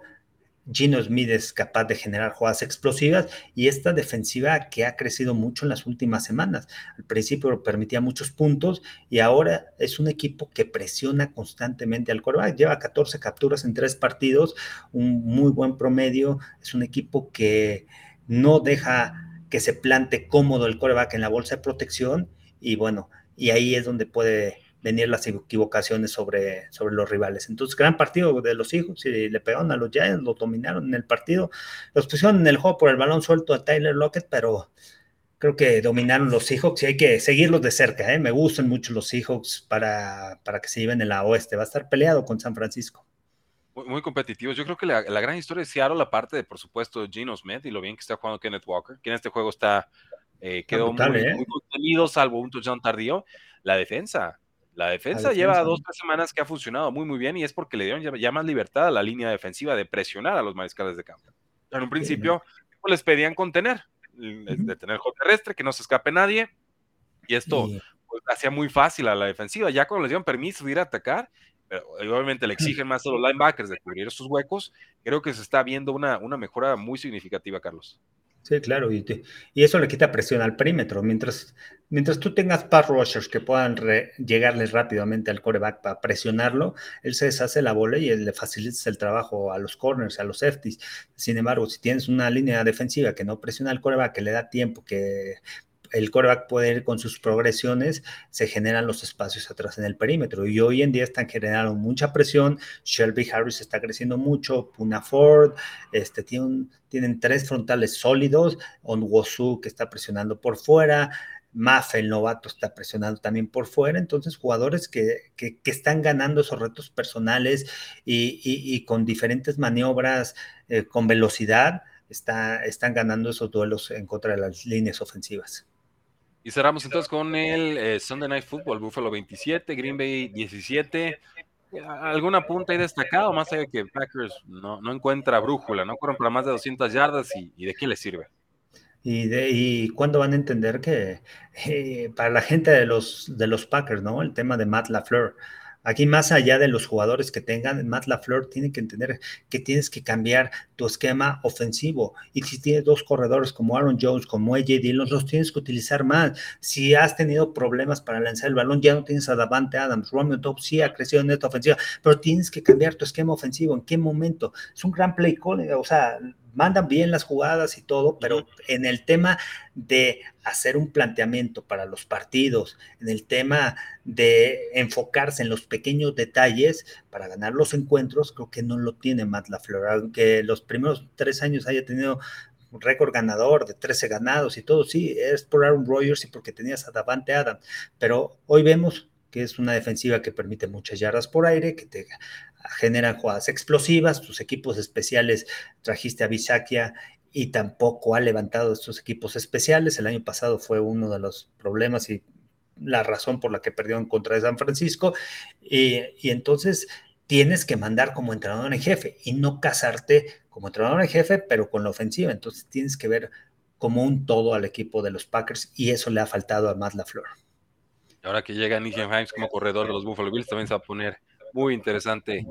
Gino Smith es capaz de generar jugadas explosivas y esta defensiva que ha crecido mucho en las últimas semanas. Al principio permitía muchos puntos y ahora es un equipo que presiona constantemente al coreback. Lleva 14 capturas en tres partidos, un muy buen promedio. Es un equipo que no deja que se plante cómodo el coreback en la bolsa de protección y bueno, y ahí es donde puede venir las equivocaciones sobre, sobre los rivales. Entonces, gran partido de los hijos y le pegaron a los Giants, lo dominaron en el partido, los pusieron en el juego por el balón suelto a Tyler Lockett, pero creo que dominaron los Seahawks y hay que seguirlos de cerca. ¿eh? Me gustan mucho los Seahawks para, para que se lleven en la oeste. Va a estar peleado con San Francisco. Muy, competitivos. Yo creo que la, gran historia de Seattle, la parte de, por supuesto, Gino Smith y lo bien que está jugando Kenneth Walker, que en este juego está, eh, quedó muy, ¿eh? muy, contenido, salvo un touchdown tardío. La defensa, la defensa, lleva dos tres semanas que ha funcionado muy, muy bien y es porque le dieron ya, más libertad a la línea defensiva de presionar a los mariscales de campo. En un principio, pues, les pedían contener, de tener juego terrestre, que no se escape nadie, y esto pues, hacía muy fácil a la defensiva. Ya cuando les dieron permiso de ir a atacar, pero obviamente le exigen más a los linebackers de cubrir esos huecos, creo que se está viendo una, una mejora muy significativa, Carlos. Sí, claro, y, eso le quita presión al perímetro. Mientras, mientras tú tengas pass rushers que puedan llegarles rápidamente al coreback para presionarlo, él se deshace la bola y le facilitas el trabajo a los corners, a los safeties. Sin embargo, si tienes una línea defensiva que no presiona al coreback, que le da tiempo, que el coreback puede ir con sus progresiones, se generan los espacios atrás en el perímetro. Y hoy en día están generando mucha presión. Shelby Harris está creciendo mucho, Puna Ford, este, tienen tres frontales sólidos, Onwosu que está presionando por fuera, Maffe, el novato, está presionando también por fuera. Entonces, jugadores que, que, están ganando esos retos personales y, con diferentes maniobras, eh, con velocidad, está, están ganando esos duelos en contra de las líneas ofensivas. Y cerramos entonces con el eh, Sunday Night Football, Buffalo 27, Green Bay 17. ¿Alguna punta ahí destacado? Más allá de que Packers no, no encuentra brújula, no corren para más de 200 yardas y, de qué les sirve. Y, de, y cuándo van a entender que eh, para la gente de los, de los Packers, ¿no? El tema de Matt LaFleur Aquí más allá de los jugadores que tengan, Matt LaFleur tiene que entender que tienes que cambiar tu esquema ofensivo. Y si tienes dos corredores como Aaron Jones, como AJ Dillon, los tienes que utilizar más. Si has tenido problemas para lanzar el balón, ya no tienes a Davante Adams. Romeo Dobbs sí ha crecido en esta ofensiva, pero tienes que cambiar tu esquema ofensivo. ¿En qué momento? Es un gran play call, o sea, mandan bien las jugadas y todo, pero en el tema de hacer un planteamiento para los partidos, en el tema de enfocarse en los pequeños detalles para ganar los encuentros, creo que no lo tiene Matt LaFleur, aunque los primeros tres años haya tenido un récord ganador de 13 ganados y todo, sí, es por Aaron Rodgers y porque tenías a Davante Adams, pero hoy vemos que es una defensiva que permite muchas yardas por aire, que te generan jugadas explosivas, tus equipos especiales trajiste a Bishakia y tampoco ha levantado estos equipos especiales. El año pasado fue uno de los problemas y la razón por la que perdió en contra de San Francisco. Y, y entonces tienes que mandar como entrenador en jefe y no casarte como entrenador en jefe, pero con la ofensiva. Entonces tienes que ver como un todo al equipo de los Packers y eso le ha faltado a Matt LaFleur. Ahora que llega Nick Himes como corredor de los Buffalo Bills, también se va a poner muy interesante,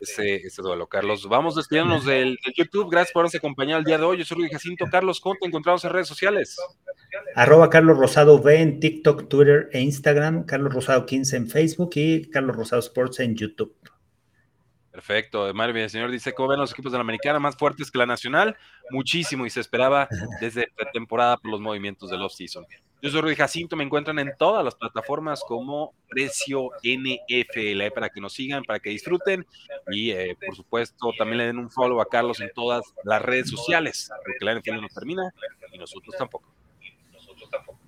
ese, duelo, Carlos. Vamos despidiéndonos del, YouTube. Gracias por habernos acompañado el día de hoy. Yo soy Luis Jacinto. Carlos, ¿cómo te encontramos en redes sociales? Arroba Carlos Rosado V en TikTok, Twitter e Instagram. Carlos Rosado 15 en Facebook y Carlos Rosado Sports en YouTube. Perfecto. Marvin, señor dice, ¿cómo ven los equipos de la americana más fuertes que la nacional? Muchísimo y se esperaba desde temporada por los movimientos del off-season. Yo soy Rudy Jacinto, me encuentran en todas las plataformas como Precio NFL para que nos sigan, para que disfruten y eh, por supuesto también le den un follow a Carlos en todas las redes sociales, porque la NFL no termina y nosotros tampoco.